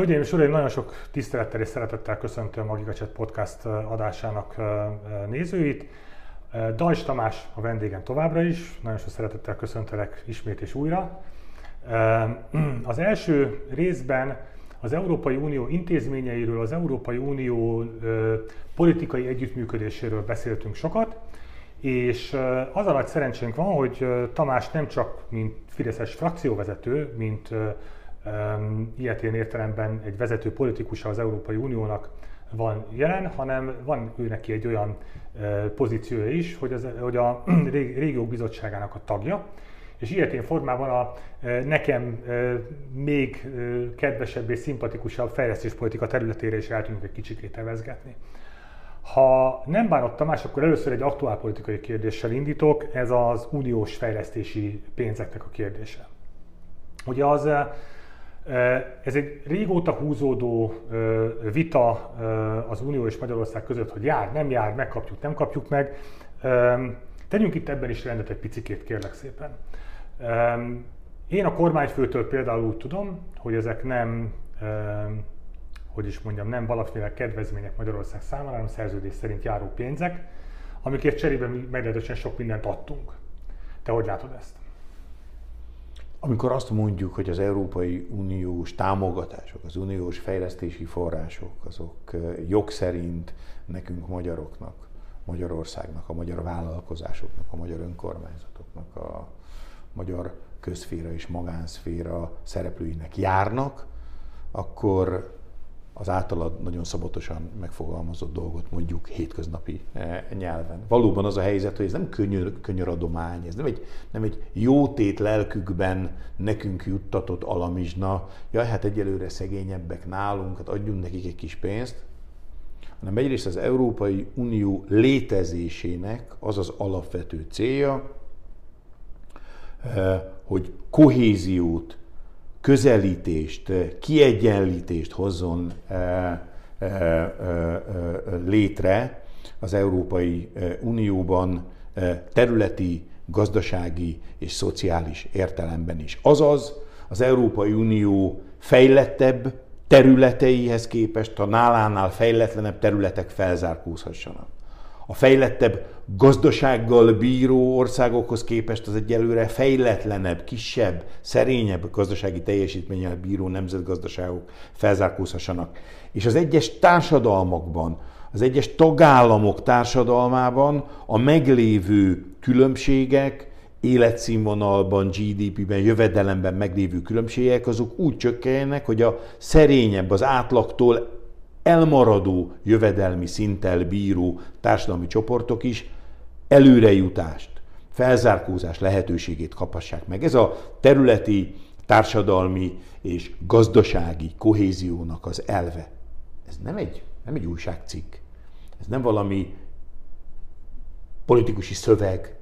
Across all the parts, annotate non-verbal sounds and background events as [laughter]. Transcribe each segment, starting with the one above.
Hölgyeim és Uraim, nagyon sok tisztelettel és szeretettel köszöntöm a GigaChat Podcast adásának nézőit. Dajs Tamás a vendégem továbbra is, nagyon sok szeretettel köszöntelek ismét és újra. Az első részben az Európai Unió intézményeiről, az Európai Unió politikai együttműködéséről beszéltünk sokat, és az a nagy szerencsénk van, hogy Tamás nem csak mint Fideszes frakcióvezető, mint ilyetén értelemben egy vezető politikusa az Európai Uniónak van jelen, hanem van ő neki egy olyan pozíciója is, hogy, az, hogy a [clears throat] régiók bizottságának a tagja, és ilyetén formában a nekem még kedvesebb és szimpatikusabb fejlesztéspolitika területére is el tudunk egy kicsit tevezgetni. Ha nem bánott Tamás, akkor először egy aktuálpolitikai kérdéssel indítok, ez az uniós fejlesztési pénzeknek a kérdése. Ugye az ez egy régóta húzódó vita az Unió és Magyarország között, hogy jár, nem jár, megkapjuk, nem kapjuk meg. Tegyünk itt ebben is rendet egy picikét, kérlek szépen. Én a kormányfőtől például úgy tudom, hogy ezek nem, hogy is mondjam, nem valamiféle kedvezmények Magyarország számára, hanem szerződés szerint járó pénzek, amikért cserébe meglehetősen sok mindent adtunk. Te hogy látod ezt? Amikor azt mondjuk, hogy az Európai Uniós támogatások, az uniós fejlesztési források, azok jog szerint nekünk magyaroknak, Magyarországnak, a magyar vállalkozásoknak, a magyar önkormányzatoknak, a magyar közféra és magánszféra szereplőinek járnak, akkor az általad nagyon szabatosan megfogalmazott dolgot mondjuk hétköznapi eh, nyelven. Valóban az a helyzet, hogy ez nem könnyör, könyöradomány, ez nem egy, nem egy jótét lelkükben nekünk juttatott alamizsna, jaj, hát egyelőre szegényebbek nálunk, hát adjunk nekik egy kis pénzt, hanem egyrészt az Európai Unió létezésének az az alapvető célja, eh, hogy kohéziót közelítést, kiegyenlítést hozzon e, e, e, létre az Európai Unióban területi, gazdasági és szociális értelemben is. Azaz az Európai Unió fejlettebb területeihez képest a nálánál fejletlenebb területek felzárkózhassanak a fejlettebb gazdasággal bíró országokhoz képest az egyelőre fejletlenebb, kisebb, szerényebb gazdasági teljesítménnyel bíró nemzetgazdaságok felzárkózhassanak. És az egyes társadalmakban, az egyes tagállamok társadalmában a meglévő különbségek, életszínvonalban, GDP-ben, jövedelemben meglévő különbségek, azok úgy csökkenjenek, hogy a szerényebb, az átlagtól elmaradó jövedelmi szinttel bíró társadalmi csoportok is előrejutást, felzárkózás lehetőségét kaphassák meg. Ez a területi, társadalmi és gazdasági kohéziónak az elve. Ez nem egy, nem egy újságcikk. Ez nem valami politikusi szöveg,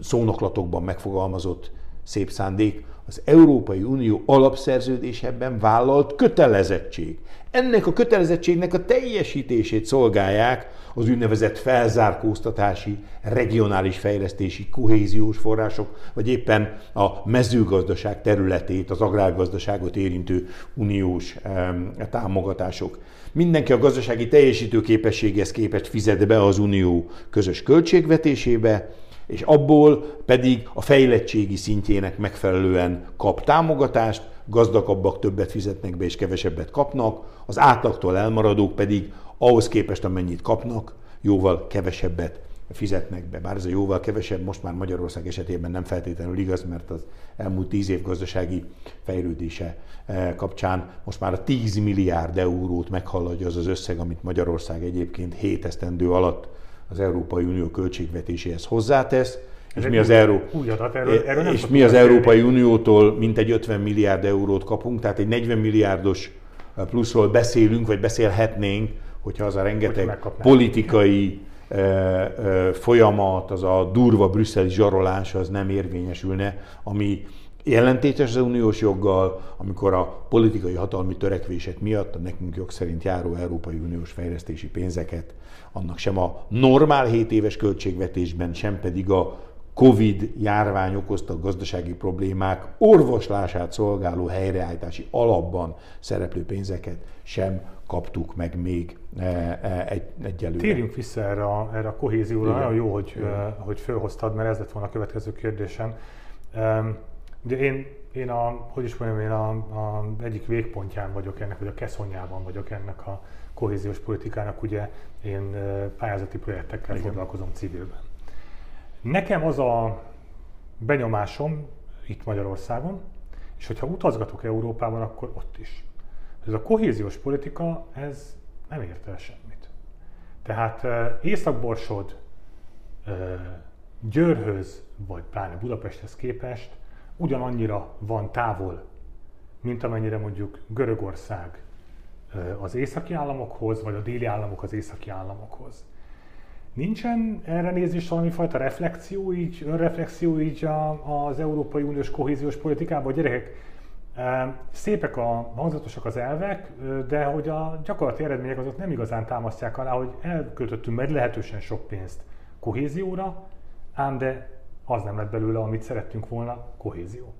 szónoklatokban megfogalmazott szép szándék, az Európai Unió alapszerződésében vállalt kötelezettség. Ennek a kötelezettségnek a teljesítését szolgálják az úgynevezett felzárkóztatási, regionális fejlesztési, kohéziós források, vagy éppen a mezőgazdaság területét, az agrárgazdaságot érintő uniós támogatások. Mindenki a gazdasági teljesítő képességhez képest fizet be az unió közös költségvetésébe, és abból pedig a fejlettségi szintjének megfelelően kap támogatást, gazdagabbak többet fizetnek be és kevesebbet kapnak, az átlagtól elmaradók pedig ahhoz képest, amennyit kapnak, jóval kevesebbet fizetnek be. Bár ez a jóval kevesebb most már Magyarország esetében nem feltétlenül igaz, mert az elmúlt tíz év gazdasági fejlődése eh, kapcsán most már a 10 milliárd eurót meghaladja az az összeg, amit Magyarország egyébként 7 esztendő alatt az Európai Unió költségvetéséhez hozzátesz, és mi az, Euró... erről, erről és mi az Európai Uniótól mintegy 50 milliárd eurót kapunk, tehát egy 40 milliárdos pluszról beszélünk, vagy beszélhetnénk, hogyha az a rengeteg politikai e, e, folyamat, az a durva brüsszeli zsarolás az nem érvényesülne, ami Jelentétes az uniós joggal, amikor a politikai hatalmi törekvések miatt a nekünk jog szerint járó Európai Uniós fejlesztési pénzeket, annak sem a normál 7 éves költségvetésben, sem pedig a Covid járvány okozta gazdasági problémák orvoslását szolgáló helyreállítási alapban szereplő pénzeket sem kaptuk meg még e, e, egy, egyelőre. Térjünk vissza erre a, erre a kohézióra. Nagyon jó, hogy, uh, hogy fölhoztad, mert ez lett volna a következő kérdésem. Ugye én, én a, hogy is mondjam, én a, a egyik végpontján vagyok ennek, vagy a keszonyában vagyok ennek a kohéziós politikának, ugye én pályázati projektekkel Igen. foglalkozom civilben. Nekem az a benyomásom itt Magyarországon, és hogyha utazgatok Európában, akkor ott is. Ez a kohéziós politika, ez nem ért el semmit. Tehát Észak-Borsod Győrhöz, vagy pláne Budapesthez képest ugyanannyira van távol, mint amennyire mondjuk Görögország az északi államokhoz, vagy a déli államok az északi államokhoz. Nincsen erre nézés valami fajta reflexió, így, önreflexió így az Európai Uniós kohéziós politikában? A gyerekek, szépek a, hangzatosak az elvek, de hogy a gyakorlati eredmények azok nem igazán támasztják alá, hogy elköltöttünk meg lehetősen sok pénzt kohézióra, ám de az nem lett belőle, amit szerettünk volna, kohézió.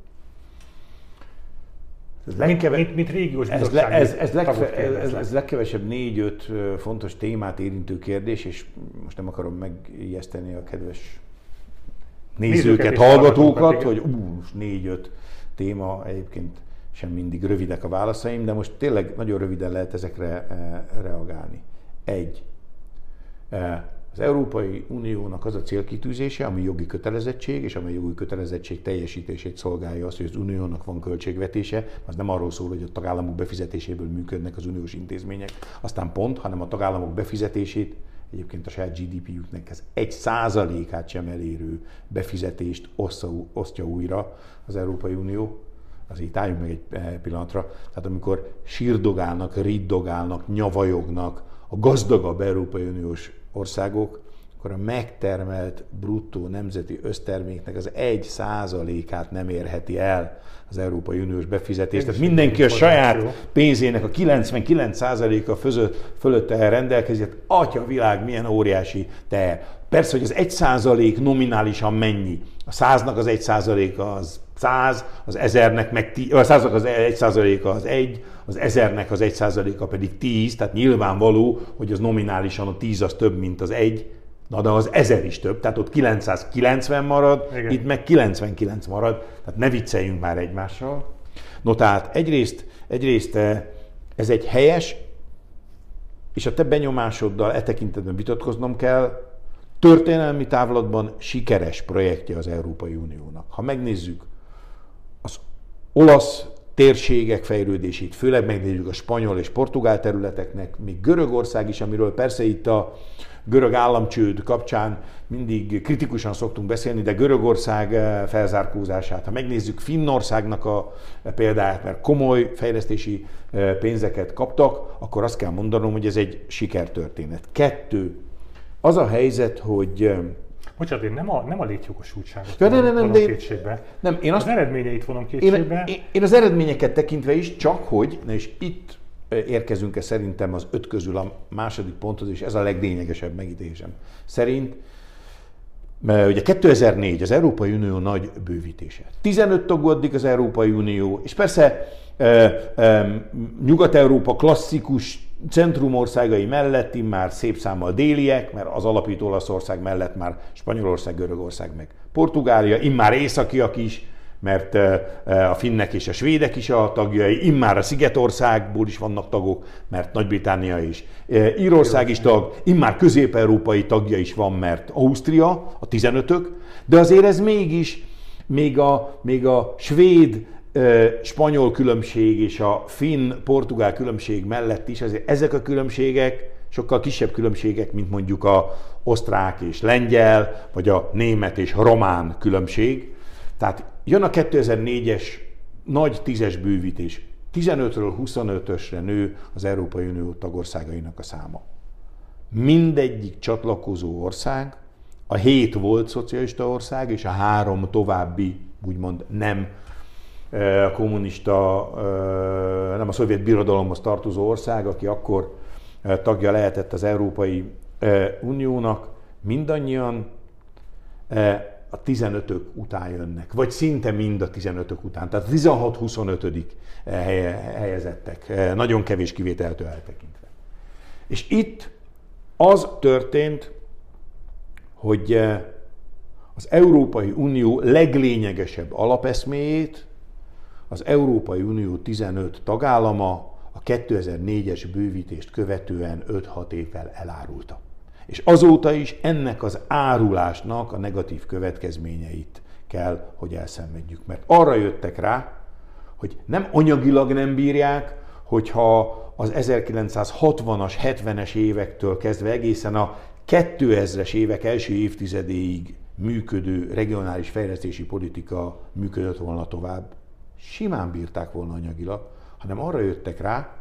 Ez legkeve... mint, mint régiós ez, le, ez, ez, legfe, ez, ez legkevesebb négy-öt fontos témát érintő kérdés, és most nem akarom megijeszteni a kedves nézőket, nézőket hallgatókat, hogy ú, négy-öt téma, egyébként sem mindig rövidek a válaszaim, de most tényleg nagyon röviden lehet ezekre reagálni. Egy, az Európai Uniónak az a célkitűzése, ami jogi kötelezettség, és amely jogi kötelezettség teljesítését szolgálja az, hogy az Uniónak van költségvetése, az nem arról szól, hogy a tagállamok befizetéséből működnek az uniós intézmények, aztán pont, hanem a tagállamok befizetését, egyébként a saját GDP-jüknek ez egy százalékát sem elérő befizetést osztja, osztja újra az Európai Unió, azért álljunk meg egy eh, pillanatra, tehát amikor sírdogálnak, riddogálnak, nyavajognak a gazdagabb Európai Uniós országok, akkor a megtermelt bruttó nemzeti összterméknek az egy százalékát nem érheti el az Európai Uniós befizetés. Tehát mindenki a saját pénzének a 99 százaléka fölött rendelkezik. Atya világ, milyen óriási te. Persze, hogy az egy százalék nominálisan mennyi. A száznak az egy százaléka az száz, az ezernek meg tí, a száznak az egy százaléka az egy, az ezernek az egy százaléka pedig tíz, tehát nyilvánvaló, hogy az nominálisan a tíz az több, mint az egy, na de az ezer is több, tehát ott 990 marad, Igen. itt meg 99 marad, tehát ne vicceljünk már egymással. No tehát egyrészt, egyrészt eh, ez egy helyes, és a te benyomásoddal e tekintetben vitatkoznom kell, történelmi távlatban sikeres projektje az Európai Uniónak. Ha megnézzük olasz térségek fejlődését, főleg megnézzük a spanyol és portugál területeknek, még Görögország is, amiről persze itt a görög államcsőd kapcsán mindig kritikusan szoktunk beszélni, de Görögország eh, felzárkózását, ha megnézzük Finnországnak a példáját, mert komoly fejlesztési eh, pénzeket kaptak, akkor azt kell mondanom, hogy ez egy sikertörténet. Kettő, az a helyzet, hogy eh, Bocsánat, én nem a, nem a létjogosultságot ja, nem, nem, nem, de kétségbe. Nem, én azt, az eredményeit vonom kétségbe. Én, én, az eredményeket tekintve is, csak hogy, na és itt érkezünk-e szerintem az öt közül a második ponthoz, és ez a leglényegesebb megítélésem. Szerint mert ugye 2004 az Európai Unió nagy bővítése. 15 tag addig az Európai Unió, és persze Nyugat-Európa klasszikus centrumországai mellett már szép számmal déliek, mert az alapító Olaszország mellett már Spanyolország, Görögország, meg Portugália, immár északiak is, mert a finnek és a svédek is a tagjai, immár a Szigetországból is vannak tagok, mert Nagy-Britannia is. Írország is tag, immár közép-európai tagja is van, mert Ausztria, a 15-ök, de azért ez mégis, még a, még a svéd, spanyol különbség és a finn-portugál különbség mellett is, azért ezek a különbségek sokkal kisebb különbségek, mint mondjuk a osztrák és lengyel, vagy a német és román különbség. Tehát jön a 2004-es nagy tízes bővítés. 15-ről 25-ösre nő az Európai Unió tagországainak a száma. Mindegyik csatlakozó ország, a hét volt szocialista ország, és a három további, úgymond nem a kommunista, nem a szovjet birodalomhoz tartozó ország, aki akkor tagja lehetett az Európai Uniónak, mindannyian a 15-ök után jönnek, vagy szinte mind a 15-ök után, tehát 16-25 helyezettek, nagyon kevés kivételtől eltekintve. És itt az történt, hogy az Európai Unió leglényegesebb alapeszméjét az Európai Unió 15 tagállama a 2004-es bővítést követően 5-6 évvel elárulta. És azóta is ennek az árulásnak a negatív következményeit kell, hogy elszenvedjük. Mert arra jöttek rá, hogy nem anyagilag nem bírják, hogyha az 1960-as, 70-es évektől kezdve egészen a 2000-es évek első évtizedéig működő regionális fejlesztési politika működött volna tovább, simán bírták volna anyagilag, hanem arra jöttek rá,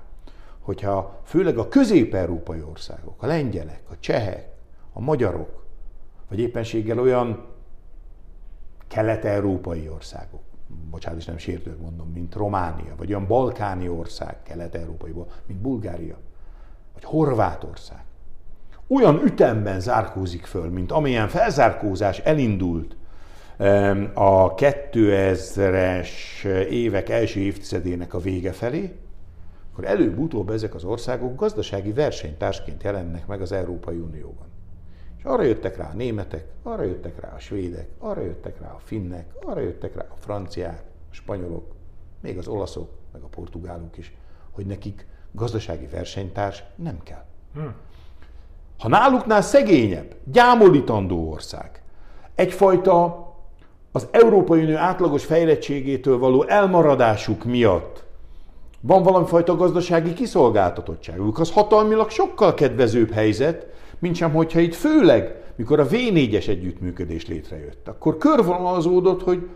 hogyha főleg a közép-európai országok, a lengyelek, a csehek, a magyarok, vagy éppenséggel olyan kelet-európai országok, bocsánat, is nem sértőt mondom, mint Románia, vagy olyan balkáni ország kelet-európaiból, mint Bulgária, vagy Horvátország, olyan ütemben zárkózik föl, mint amilyen felzárkózás elindult a 2000-es évek első évtizedének a vége felé, akkor előbb-utóbb ezek az országok gazdasági versenytársként jelennek meg az Európai Unióban. És arra jöttek rá a németek, arra jöttek rá a svédek, arra jöttek rá a finnek, arra jöttek rá a franciák, a spanyolok, még az olaszok, meg a portugálok is, hogy nekik gazdasági versenytárs nem kell. Hmm. Ha náluknál szegényebb, gyámolítandó ország, egyfajta az Európai Unió átlagos fejlettségétől való elmaradásuk miatt van valamifajta gazdasági kiszolgáltatottságuk, az hatalmilag sokkal kedvezőbb helyzet, mint sem, hogyha itt főleg, mikor a V4-es együttműködés létrejött, akkor körvonalazódott, hogy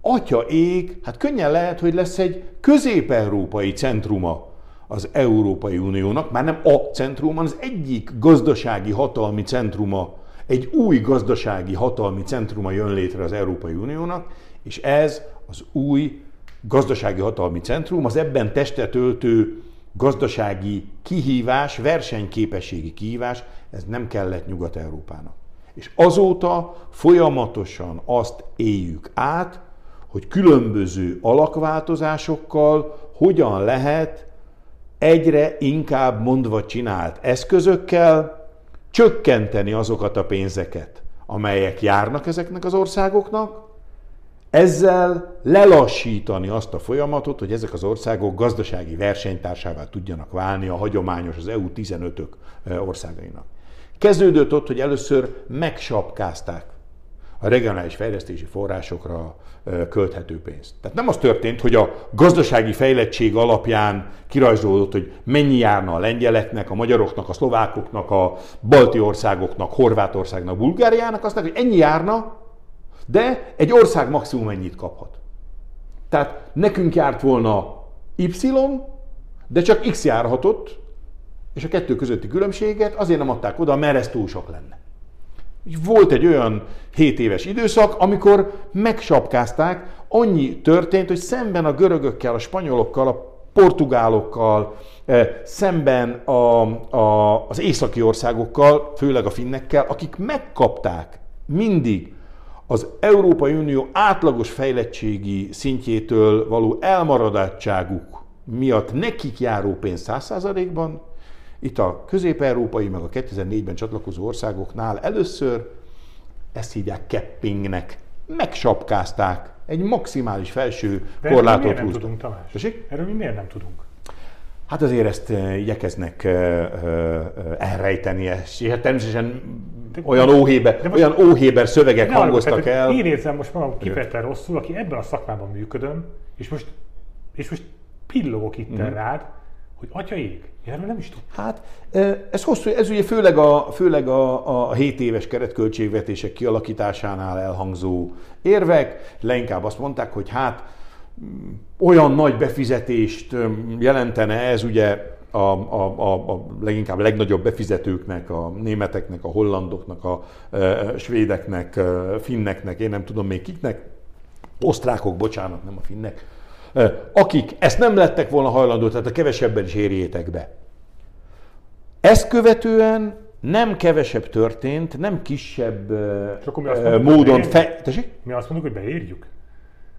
atya ég, hát könnyen lehet, hogy lesz egy közép-európai centruma az Európai Uniónak, már nem a centrum, hanem az egyik gazdasági hatalmi centruma, egy új gazdasági hatalmi centruma jön létre az Európai Uniónak, és ez az új gazdasági hatalmi centrum, az ebben testet öltő gazdasági kihívás, versenyképességi kihívás, ez nem kellett Nyugat-Európának. És azóta folyamatosan azt éljük át, hogy különböző alakváltozásokkal hogyan lehet egyre inkább mondva csinált eszközökkel csökkenteni azokat a pénzeket, amelyek járnak ezeknek az országoknak, ezzel lelassítani azt a folyamatot, hogy ezek az országok gazdasági versenytársává tudjanak válni a hagyományos, az EU 15-ök országainak. Kezdődött ott, hogy először megsapkázták a regionális fejlesztési forrásokra költhető pénzt. Tehát nem az történt, hogy a gazdasági fejlettség alapján kirajzolódott, hogy mennyi járna a lengyeleknek, a magyaroknak, a szlovákoknak, a balti országoknak, Horvátországnak, Bulgáriának, azt hogy ennyi járna, de egy ország maximum ennyit kaphat. Tehát nekünk járt volna Y, de csak X járhatott, és a kettő közötti különbséget azért nem adták oda, mert ez túl sok lenne. Volt egy olyan 7 éves időszak, amikor megsapkázták, annyi történt, hogy szemben a görögökkel, a spanyolokkal, a portugálokkal, eh, szemben a, a, az északi országokkal, főleg a finnekkel, akik megkapták mindig az Európai Unió átlagos fejlettségi szintjétől való elmaradátságuk miatt nekik járó pénz 100%-ban, itt a közép-európai, meg a 2004-ben csatlakozó országoknál először ezt hívják cappingnek. Megsapkázták egy maximális felső De korlátot erről nem tudunk, Tamás? Tessék? Erről mi miért nem tudunk? Hát azért ezt eh, igyekeznek eh, eh, elrejteni, és természetesen olyan óhéber, de olyan óhéber szövegek de hangoztak arra, el. Én érzem most magam kifejezetten rosszul, aki ebben a szakmában működöm, és most, és most pillogok itt mm. rád, hogy atya ég, erről nem is tudom. Hát ez hosszú, ez ugye főleg a, főleg a, a 7 éves keretköltségvetések kialakításánál elhangzó érvek, leinkább azt mondták, hogy hát mm, olyan nagy befizetést jelentene ez ugye a, a, a, a leginkább legnagyobb befizetőknek, a németeknek, a hollandoknak, a e, svédeknek, e, finneknek, én nem tudom még kiknek, osztrákok, bocsánat, nem a finnek, akik ezt nem lettek volna hajlandó, tehát a kevesebben is érjétek be. Ezt követően nem kevesebb történt, nem kisebb módon... Fe... Tessék? Mi azt mondjuk, hogy beérjük?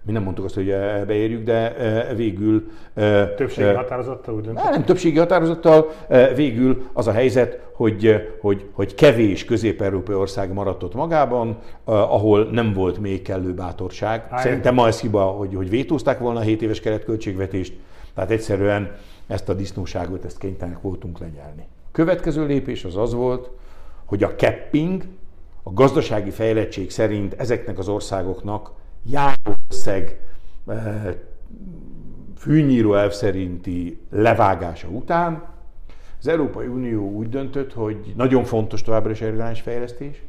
Mi nem mondtuk azt, hogy eh, beérjük, de eh, végül... eh, Többségi határozattal úgy Á, döntött. nem többségi határozattal, végül az a helyzet, hogy, hogy, hogy kevés közép-európai ország maradt ott magában, ahol nem volt még kellő bátorság. Á, Szerintem ma ez hiba, hogy, hogy vétózták volna a 7 éves keretköltségvetést, tehát egyszerűen ezt a disznóságot, ezt kénytelenek voltunk lenyelni. Következő lépés az az volt, hogy a capping, a gazdasági fejlettség szerint ezeknek az országoknak járószeg eh, fűnyíró elv szerinti levágása után az Európai Unió úgy döntött, hogy nagyon fontos továbbra is a regionális fejlesztés,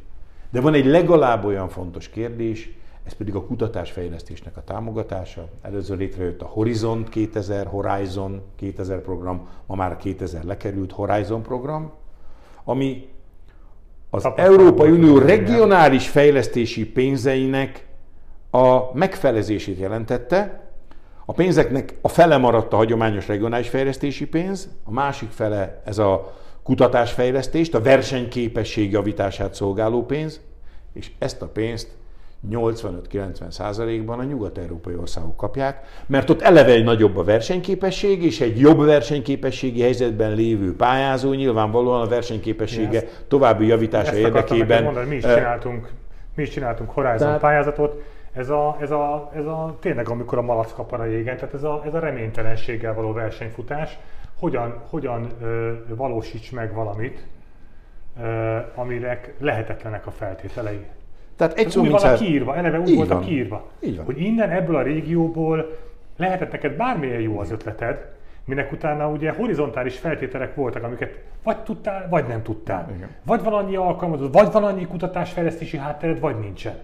de van egy legalább olyan fontos kérdés, ez pedig a kutatásfejlesztésnek a támogatása. Először létrejött a Horizon 2000, Horizon 2000 program, ma már a 2000 lekerült Horizon program, ami az Európai Unió regionális fejlesztési pénzeinek a megfelezését jelentette. A pénzeknek a fele maradt a hagyományos regionális fejlesztési pénz, a másik fele ez a kutatásfejlesztést, a versenyképesség javítását szolgáló pénz, és ezt a pénzt 85-90 százalékban a nyugat-európai országok kapják, mert ott eleve egy nagyobb a versenyképesség, és egy jobb versenyképességi helyzetben lévő pályázó nyilvánvalóan a versenyképessége Ezt- további javítása Ezt érdekében mondani, mi is csináltunk, mi is csináltunk Horizon Tehát- pályázatot, ez a, ez, a, ez a, tényleg amikor a malac kapar a jégen, tehát ez a, ez a reménytelenséggel való versenyfutás, hogyan, hogyan ö, valósíts meg valamit, ö, aminek lehetetlenek a feltételei. Tehát egy szó, úgy van száz... kiírva, eleve úgy voltak van. kiírva, Így van. hogy innen ebből a régióból lehetett neked bármilyen jó az ötleted, minek utána ugye horizontális feltételek voltak, amiket vagy tudtál, vagy nem tudtál. Igen. Vagy van annyi alkalmazod, vagy van annyi kutatásfejlesztési háttered, vagy nincsen.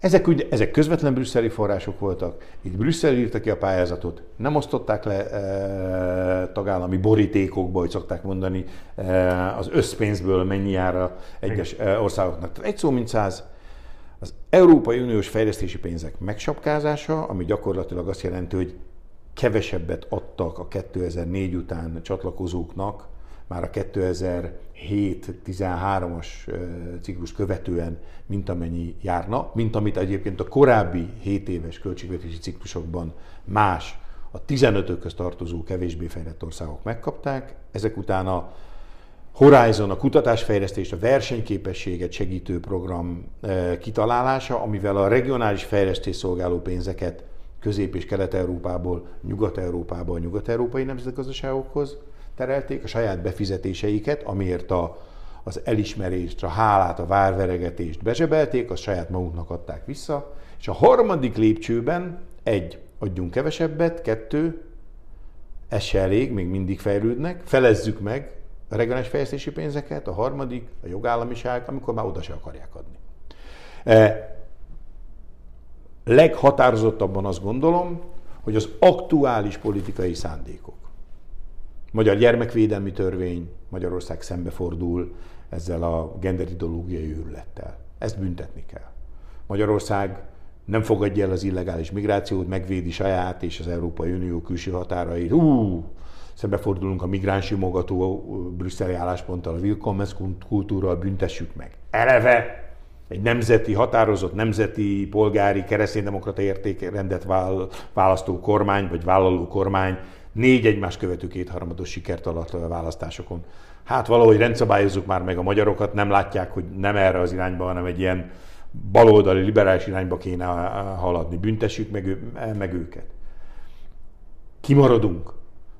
Ezek, ugye, ezek közvetlen brüsszeli források voltak. Itt Brüsszel írta ki a pályázatot, nem osztották le e, tagállami borítékokba, hogy szokták mondani, e, az összpénzből mennyi jár a egyes e, országoknak. Egy szó, mint száz. Az Európai Uniós fejlesztési pénzek megsapkázása, ami gyakorlatilag azt jelenti, hogy kevesebbet adtak a 2004 után csatlakozóknak, már a 2007-13-as ciklus követően, mint amennyi járna, mint amit egyébként a korábbi 7 éves költségvetési ciklusokban más, a 15-ökhöz tartozó kevésbé fejlett országok megkapták. Ezek után a Horizon, a kutatásfejlesztés, a versenyképességet segítő program kitalálása, amivel a regionális fejlesztés szolgáló pénzeket Közép- és Kelet-Európából Nyugat-Európába, a nyugat-európai nemzetgazdaságokhoz terelték, a saját befizetéseiket, amiért a, az elismerést, a hálát, a várveregetést bezsebelték, azt saját maguknak adták vissza, és a harmadik lépcsőben egy, adjunk kevesebbet, kettő, ez se elég, még mindig fejlődnek, felezzük meg a regionális fejlesztési pénzeket, a harmadik, a jogállamiság, amikor már oda se akarják adni. E, leghatározottabban azt gondolom, hogy az aktuális politikai szándékok, Magyar gyermekvédelmi törvény, Magyarország szembefordul ezzel a genderideológiai őrülettel. Ezt büntetni kell. Magyarország nem fogadja el az illegális migrációt, megvédi saját és az Európai Unió külső határait. Ú, szembefordulunk a migráns simogató brüsszeli állásponttal, a Willkommens kultúrral, büntessük meg. Eleve egy nemzeti, határozott nemzeti, polgári, kereszténydemokrata értékrendet vál- választó kormány, vagy vállaló kormány négy egymás követő kétharmados sikert alatt a választásokon. Hát valahogy rendszabályozzuk már meg a magyarokat, nem látják, hogy nem erre az irányba, hanem egy ilyen baloldali, liberális irányba kéne haladni. Büntessük meg, meg őket. Kimaradunk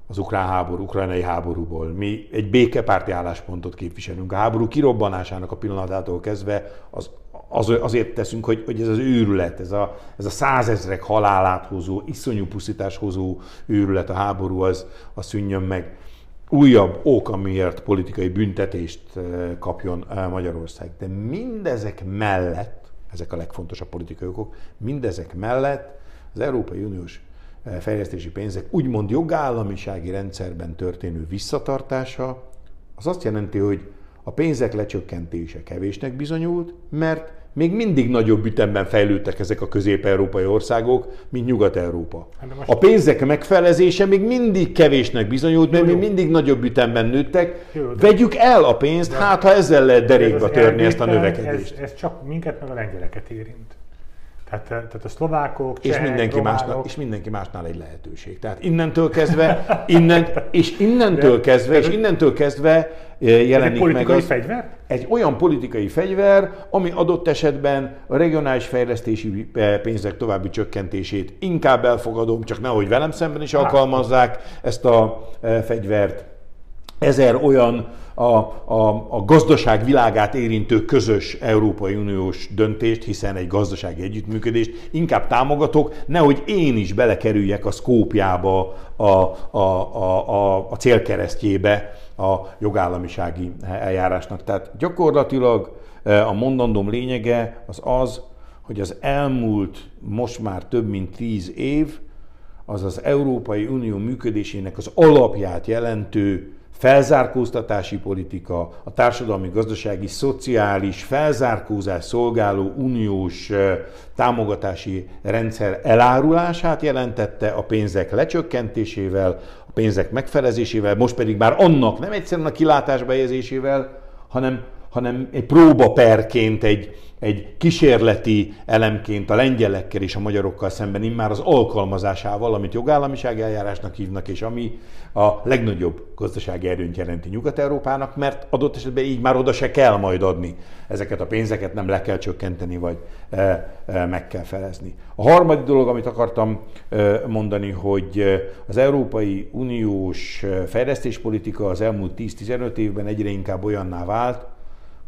az ukrán háború, ukrajnai háborúból. Mi egy békepárti álláspontot képviselünk. A háború kirobbanásának a pillanatától kezdve az, az, azért teszünk, hogy, hogy ez az őrület, ez a, ez a százezrek halálát hozó, iszonyú pusztítás hozó őrület, a háború, az, az szűnjön meg. Újabb ok, amiért politikai büntetést eh, kapjon eh, Magyarország. De mindezek mellett, ezek a legfontosabb politikai okok, mindezek mellett az Európai Uniós eh, fejlesztési pénzek úgymond jogállamisági rendszerben történő visszatartása, az azt jelenti, hogy a pénzek lecsökkentése kevésnek bizonyult, mert még mindig nagyobb ütemben fejlődtek ezek a közép-európai országok, mint Nyugat-Európa. Hát A pénzek megfelezése még mindig kevésnek bizonyult, mert Jó, jó. még mindig nagyobb ütemben nőttek. Jó, de- Vegyük el a pénzt, hát ha ezzel lehet derékba törni ezt a növekedést. Ez, ez csak minket meg a lengyeleket érint. Tehát, tehát a szlovákok, És csehek, mindenki, másnál, és mindenki másnál egy lehetőség. Tehát innentől kezdve, [laughs] innen, és innentől kezdve, és innentől kezdve eh, ez egy jelenik meg az, fegyver? egy olyan politikai fegyver, ami adott esetben a regionális fejlesztési eh, pénzek további csökkentését inkább elfogadom, csak nehogy velem szemben is alkalmazzák ezt a eh, fegyvert. Ezer olyan a, a, a gazdaság világát érintő közös Európai Uniós döntést, hiszen egy gazdasági együttműködést inkább támogatok, nehogy én is belekerüljek a szkópjába, a, a, a, a, a célkeresztjébe a jogállamisági eljárásnak. Tehát gyakorlatilag eh, a mondandóm lényege az az, hogy az elmúlt most már több mint tíz év az az Európai Unió működésének az alapját jelentő felzárkóztatási politika, a társadalmi, gazdasági, szociális felzárkózás szolgáló uniós támogatási rendszer elárulását jelentette a pénzek lecsökkentésével, a pénzek megfelezésével, most pedig már annak nem egyszerűen a kilátásba helyezésével, hanem, hanem egy próbaperként, egy, egy kísérleti elemként a lengyelekkel és a magyarokkal szemben immár az alkalmazásával, amit jogállamiság eljárásnak hívnak, és ami a legnagyobb gazdasági erőnyt jelenti Nyugat-Európának, mert adott esetben így már oda se kell majd adni. Ezeket a pénzeket nem le kell csökkenteni, vagy e, e, meg kell felezni. A harmadik dolog, amit akartam e, mondani, hogy az Európai Uniós fejlesztéspolitika az elmúlt 10-15 évben egyre inkább olyanná vált,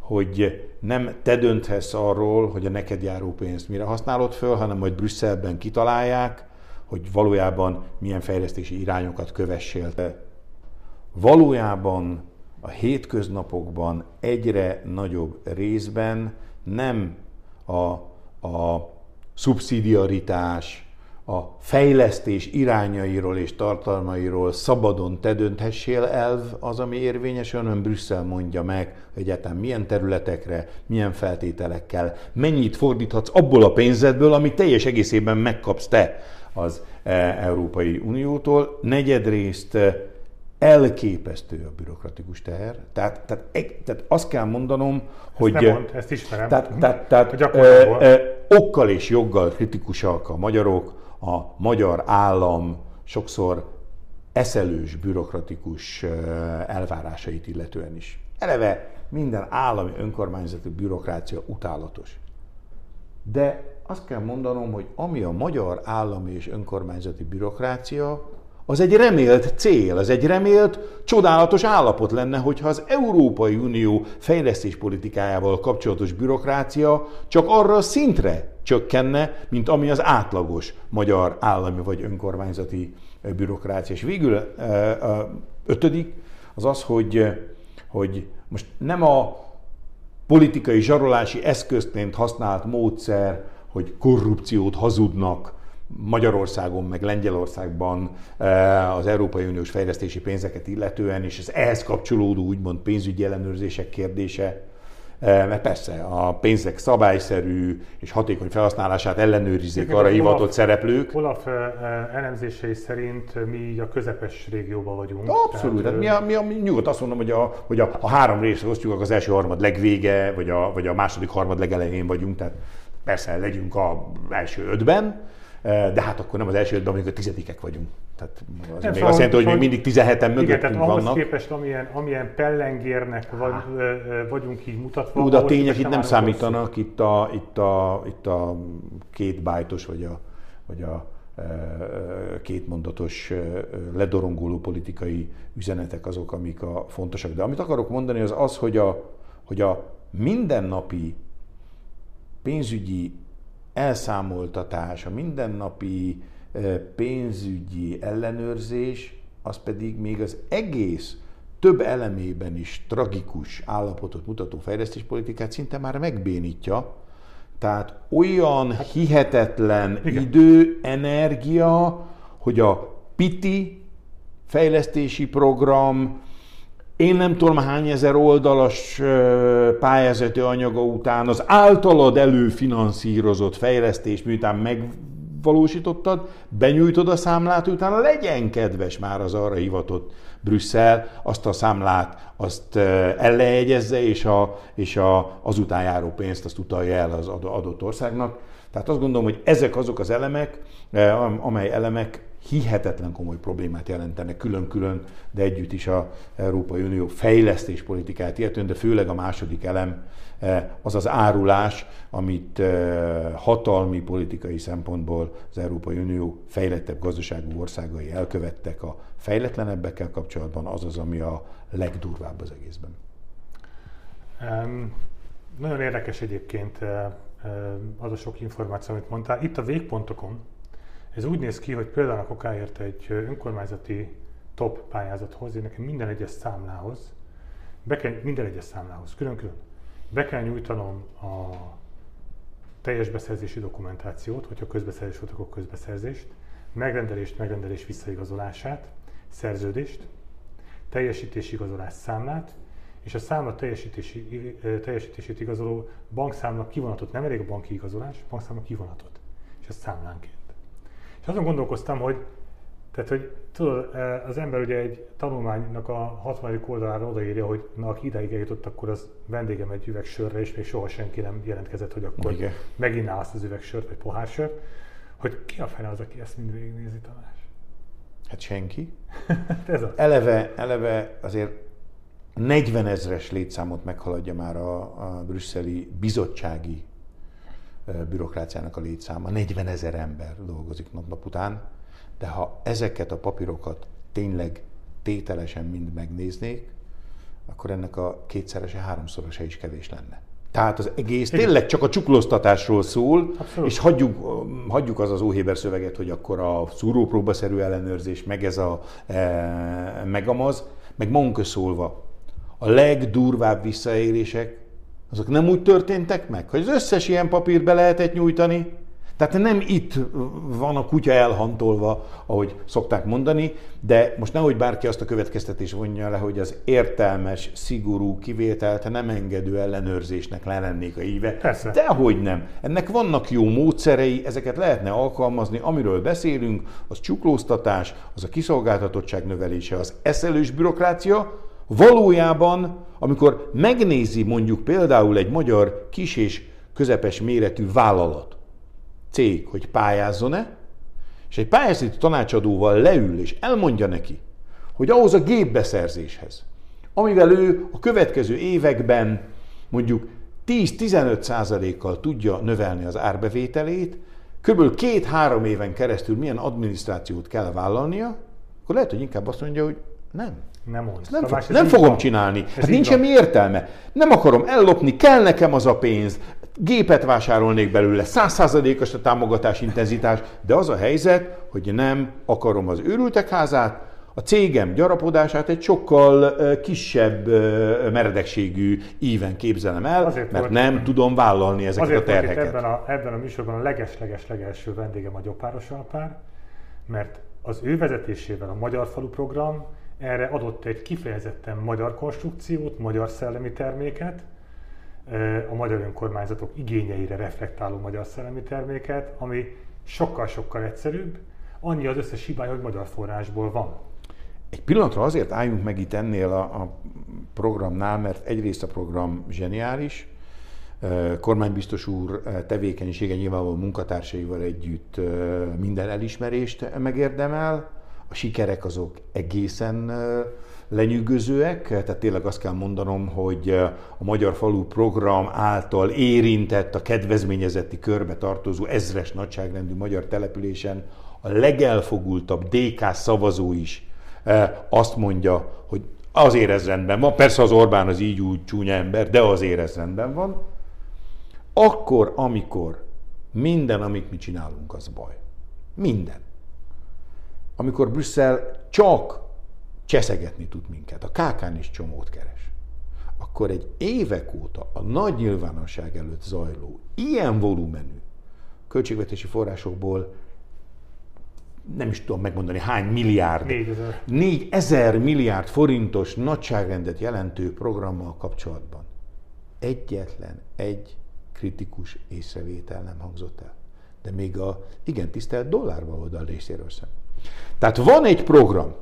hogy nem te dönthetsz arról, hogy a neked járó pénzt mire használod föl, hanem majd Brüsszelben kitalálják, hogy valójában milyen fejlesztési irányokat kövessél. te. Valójában a hétköznapokban egyre nagyobb részben nem a, a szubszidiaritás, a fejlesztés irányairól és tartalmairól szabadon te dönthessél elv az, ami érvényes, hanem Brüsszel mondja meg, egyáltalán milyen területekre, milyen feltételekkel, mennyit fordíthatsz abból a pénzedből, amit teljes egészében megkapsz te az e, Európai Uniótól. Negyedrészt e, elképesztő a bürokratikus teher. Tehát, tehát, tehát azt kell mondanom, hogy... ne mondd, ezt ismerem. Tehát, tehát, tehát ö, ö, okkal és joggal kritikusak a magyarok, a magyar állam sokszor eszelős, bürokratikus elvárásait illetően is. Eleve minden állami önkormányzati bürokrácia utálatos. De azt kell mondanom, hogy ami a magyar állami és önkormányzati bürokrácia, az egy remélt cél, az egy remélt, csodálatos állapot lenne, hogyha az Európai Unió fejlesztéspolitikájával kapcsolatos bürokrácia csak arra a szintre csökkenne, mint ami az átlagos magyar állami vagy önkormányzati bürokrácia. És végül a ötödik az az, hogy, hogy most nem a politikai zsarolási eszközként használt módszer, hogy korrupciót hazudnak Magyarországon, meg Lengyelországban az Európai Uniós fejlesztési pénzeket illetően, és az ehhez kapcsolódó úgymond pénzügyi ellenőrzések kérdése. Mert persze a pénzek szabályszerű és hatékony felhasználását ellenőrizzék arra hivatott szereplők. Olaf elemzései szerint mi a közepes régióban vagyunk. Abszolút. Tehát ö, mi, a, mi, a, nyugodt azt mondom, hogy a, hogy a, a három részre osztjuk, az első harmad legvége, vagy a, vagy a második harmad legelején vagyunk, tehát persze legyünk a első ötben, de hát akkor nem az első ötben, mondjuk a tizedikek vagyunk. Tehát az Nem, még szóval- azt jelenti, hogy még mindig 17-en Igen, mögöttünk tehát ahhoz vannak. képest, amilyen, amilyen pellengérnek vagy, vagyunk így mutatva. De a tények itt nem számítanak, itt a, itt a, itt a két bájtos, vagy a, vagy a kétmondatos ledorongoló politikai üzenetek azok, amik a fontosak. De amit akarok mondani, az az, hogy a, hogy a mindennapi pénzügyi elszámoltatás, a mindennapi pénzügyi ellenőrzés, az pedig még az egész több elemében is tragikus állapotot mutató fejlesztéspolitikát szinte már megbénítja. Tehát olyan hihetetlen igen. idő, energia, hogy a piti fejlesztési program én nem tudom hány ezer oldalas pályázati anyaga után az általad előfinanszírozott fejlesztés, miután megvalósítottad, benyújtod a számlát, utána legyen kedves már az arra hivatott Brüsszel, azt a számlát azt ellejegyezze, és, a, és a, azután járó pénzt azt utalja el az adott országnak. Tehát azt gondolom, hogy ezek azok az elemek, amely elemek hihetetlen komoly problémát jelentenek külön-külön, de együtt is a Európai Unió fejlesztéspolitikáját illetően, de főleg a második elem eh, az az árulás, amit eh, hatalmi politikai szempontból az Európai Unió fejlettebb gazdaságú országai elkövettek a fejletlenebbekkel kapcsolatban, az az, ami a legdurvább az egészben. Um, nagyon érdekes egyébként eh, az a sok információ, amit mondtál. Itt a végpontokon ez úgy néz ki, hogy például a kokáért egy önkormányzati top pályázathoz, én nekem minden egyes számlához, be kell, minden egyes számlához, külön-külön, be kell nyújtanom a teljes beszerzési dokumentációt, hogyha közbeszerzés volt, akkor közbeszerzést, megrendelést, megrendelés visszaigazolását, szerződést, teljesítési igazolás számlát, és a számla teljesítési, teljesítését igazoló bankszámla kivonatot, nem elég a banki igazolás, bankszámla kivonatot, és a számlánként. És azon gondolkoztam, hogy tehát, hogy tudod, e, az ember ugye egy tanulmánynak a 60. oldalára odaírja, hogy na, aki ideig eljutott, akkor az vendégem egy üveg sörre, és még soha senki nem jelentkezett, hogy akkor Igen. meginná azt az üveg sört, vagy pohár sört, hogy ki a fene az, aki ezt mind végignézi, Tamás? Hát senki. [laughs] Ez az. Eleve, eleve azért 40 ezres létszámot meghaladja már a, a brüsszeli bizottsági bürokráciának a létszáma, 40 ezer ember dolgozik nap-nap után, de ha ezeket a papírokat tényleg tételesen mind megnéznék, akkor ennek a kétszerese, háromszorosa is kevés lenne. Tehát az egész tényleg csak a csuklóztatásról szól, Abszolút. és hagyjuk, hagyjuk az az Óhéber szöveget, hogy akkor a szúrópróbaszerű ellenőrzés, meg ez a e, megamaz, meg magunkra szólva, a legdurvább visszaélések azok nem úgy történtek meg, hogy az összes ilyen papírt be lehetett nyújtani, tehát nem itt van a kutya elhantolva, ahogy szokták mondani, de most nehogy bárki azt a következtetés vonja le, hogy az értelmes, szigorú, kivételt nem engedő ellenőrzésnek lennék a íve. Persze. Dehogy nem. Ennek vannak jó módszerei, ezeket lehetne alkalmazni, amiről beszélünk, az csuklóztatás, az a kiszolgáltatottság növelése, az eszelős bürokrácia, Valójában, amikor megnézi mondjuk például egy magyar kis és közepes méretű vállalat, cég, hogy pályázzon-e, és egy pályázati tanácsadóval leül és elmondja neki, hogy ahhoz a gépbeszerzéshez, amivel ő a következő években mondjuk 10-15 kal tudja növelni az árbevételét, kb. két-három éven keresztül milyen adminisztrációt kell vállalnia, akkor lehet, hogy inkább azt mondja, hogy nem. Nem mond. Nem, fog, nem fogom van. csinálni. Ez hát nincs semmi értelme. Nem akarom ellopni, kell nekem az a pénz, gépet vásárolnék belőle, százszázalékos a támogatás intenzitás, de az a helyzet, hogy nem akarom az őrültek házát, a cégem gyarapodását egy sokkal kisebb meredekségű íven képzelem el, azért mert volt, nem tudom vállalni ezeket azért a terheket. Ebben a, ebben a műsorban a leges-leges legelső vendégem a Gyopáros Alpár, mert az ő vezetésével a Magyar Falu program erre adott egy kifejezetten magyar konstrukciót, magyar szellemi terméket, a magyar önkormányzatok igényeire reflektáló magyar szellemi terméket, ami sokkal-sokkal egyszerűbb, annyi az összes hibája, hogy magyar forrásból van. Egy pillanatra azért álljunk meg itt ennél a, a programnál, mert egyrészt a program zseniális, kormánybiztos úr tevékenysége nyilvánvalóan munkatársaival együtt minden elismerést megérdemel, a sikerek azok egészen lenyűgözőek, tehát tényleg azt kell mondanom, hogy a Magyar Falu program által érintett, a kedvezményezeti körbe tartozó ezres nagyságrendű magyar településen a legelfogultabb DK szavazó is azt mondja, hogy azért ez rendben van, persze az Orbán az így úgy csúnya ember, de azért ez rendben van, akkor, amikor minden, amit mi csinálunk, az baj. Minden amikor Brüsszel csak cseszegetni tud minket, a kákán is csomót keres, akkor egy évek óta a nagy nyilvánosság előtt zajló, ilyen volumenű költségvetési forrásokból nem is tudom megmondani hány milliárd, 4000. 4000 milliárd forintos nagyságrendet jelentő programmal kapcsolatban egyetlen egy kritikus észrevétel nem hangzott el. De még a igen tisztelt dollárba oldal részéről sem. Tehát van egy program,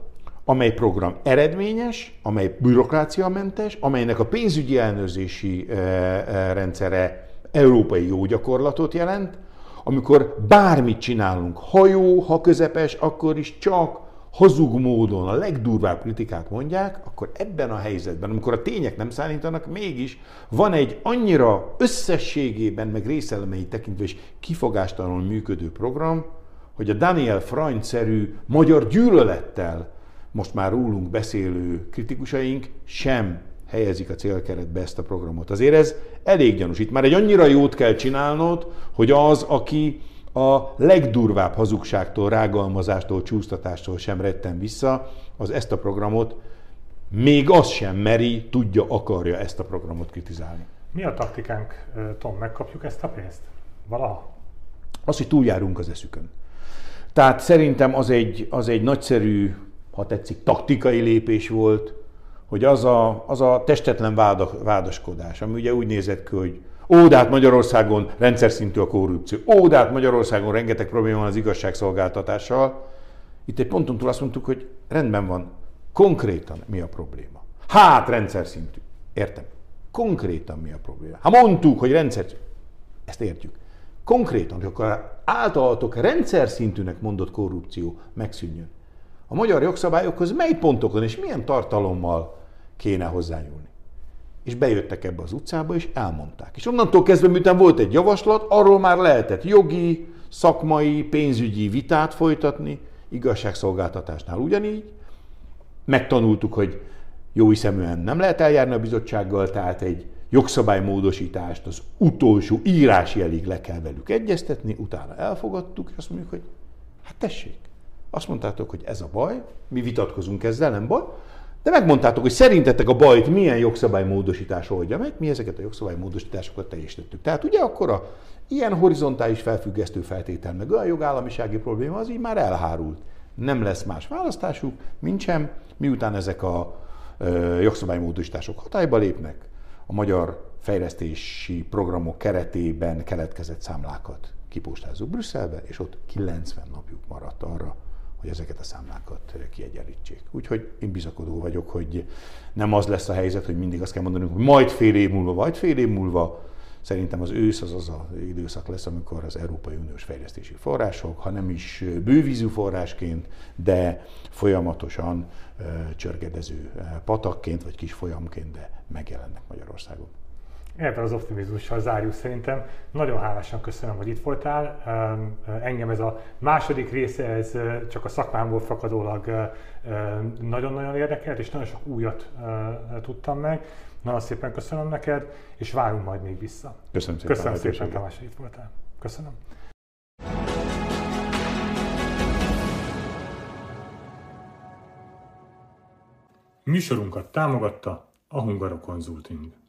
amely program eredményes, amely bürokráciamentes, amelynek a pénzügyi ellenőrzési eh, eh, rendszere európai jó gyakorlatot jelent, amikor bármit csinálunk, ha jó, ha közepes, akkor is csak hazug módon a legdurvább kritikát mondják, akkor ebben a helyzetben, amikor a tények nem szállítanak, mégis van egy annyira összességében, meg részelemei tekintve is kifogástalanul működő program, hogy a Daniel Freund-szerű magyar gyűlölettel most már rólunk beszélő kritikusaink sem helyezik a célkeretbe ezt a programot. Azért ez elég gyanús. Itt már egy annyira jót kell csinálnod, hogy az, aki a legdurvább hazugságtól, rágalmazástól, csúsztatástól sem retten vissza, az ezt a programot még az sem meri, tudja, akarja ezt a programot kritizálni. Mi a taktikánk, Tom? Megkapjuk ezt a pénzt? Valaha? Az, hogy túljárunk az eszükön. Tehát szerintem az egy, az egy nagyszerű, ha tetszik, taktikai lépés volt, hogy az a, az a testetlen váda, vádaskodás, ami ugye úgy nézett ki, hogy ó, hát Magyarországon rendszer szintű a korrupció, ó, hát Magyarországon rengeteg probléma van az igazságszolgáltatással. Itt egy ponton túl azt mondtuk, hogy rendben van, konkrétan mi a probléma. Hát rendszer szintű. Értem. Konkrétan mi a probléma? Hát mondtuk, hogy rendszer Ezt értjük. Konkrétan, hogy akkor általatok rendszer szintűnek mondott korrupció megszűnjön. A magyar jogszabályokhoz mely pontokon és milyen tartalommal kéne hozzányúlni. És bejöttek ebbe az utcába, és elmondták. És onnantól kezdve, miután volt egy javaslat, arról már lehetett jogi, szakmai, pénzügyi vitát folytatni, igazságszolgáltatásnál ugyanígy. Megtanultuk, hogy jó hiszeműen nem lehet eljárni a bizottsággal, tehát egy jogszabálymódosítást az utolsó írásjelig le kell velük egyeztetni, utána elfogadtuk, és azt mondjuk, hogy hát tessék, azt mondtátok, hogy ez a baj, mi vitatkozunk ezzel, nem baj, de megmondtátok, hogy szerintetek a bajt milyen jogszabálymódosítás oldja meg, mi ezeket a jogszabálymódosításokat teljesítettük. Tehát ugye akkor a ilyen horizontális felfüggesztő feltétel, meg olyan jogállamisági probléma, az így már elhárult. Nem lesz más választásuk, mint sem, miután ezek a ö, jogszabálymódosítások hatályba lépnek, a magyar fejlesztési programok keretében keletkezett számlákat kipóstázzuk Brüsszelbe, és ott 90 napjuk maradt arra, hogy ezeket a számlákat kiegyenlítsék. Úgyhogy én bizakodó vagyok, hogy nem az lesz a helyzet, hogy mindig azt kell mondanunk, hogy majd fél év múlva, vagy fél év múlva. Szerintem az ősz az az az időszak lesz, amikor az Európai Uniós fejlesztési források, ha nem is bővízű forrásként, de folyamatosan csörgedező patakként, vagy kis folyamként, de megjelennek Magyarországon ebben az optimizmussal zárjuk szerintem. Nagyon hálásan köszönöm, hogy itt voltál. Engem ez a második része, ez csak a szakmámból fakadólag nagyon-nagyon érdekelt, és nagyon sok újat tudtam meg. Nagyon szépen köszönöm neked, és várunk majd még vissza. Köszönöm szépen. Köszönöm szépen, Tamás, hogy itt voltál. Köszönöm. Műsorunkat támogatta a Hungaro Consulting.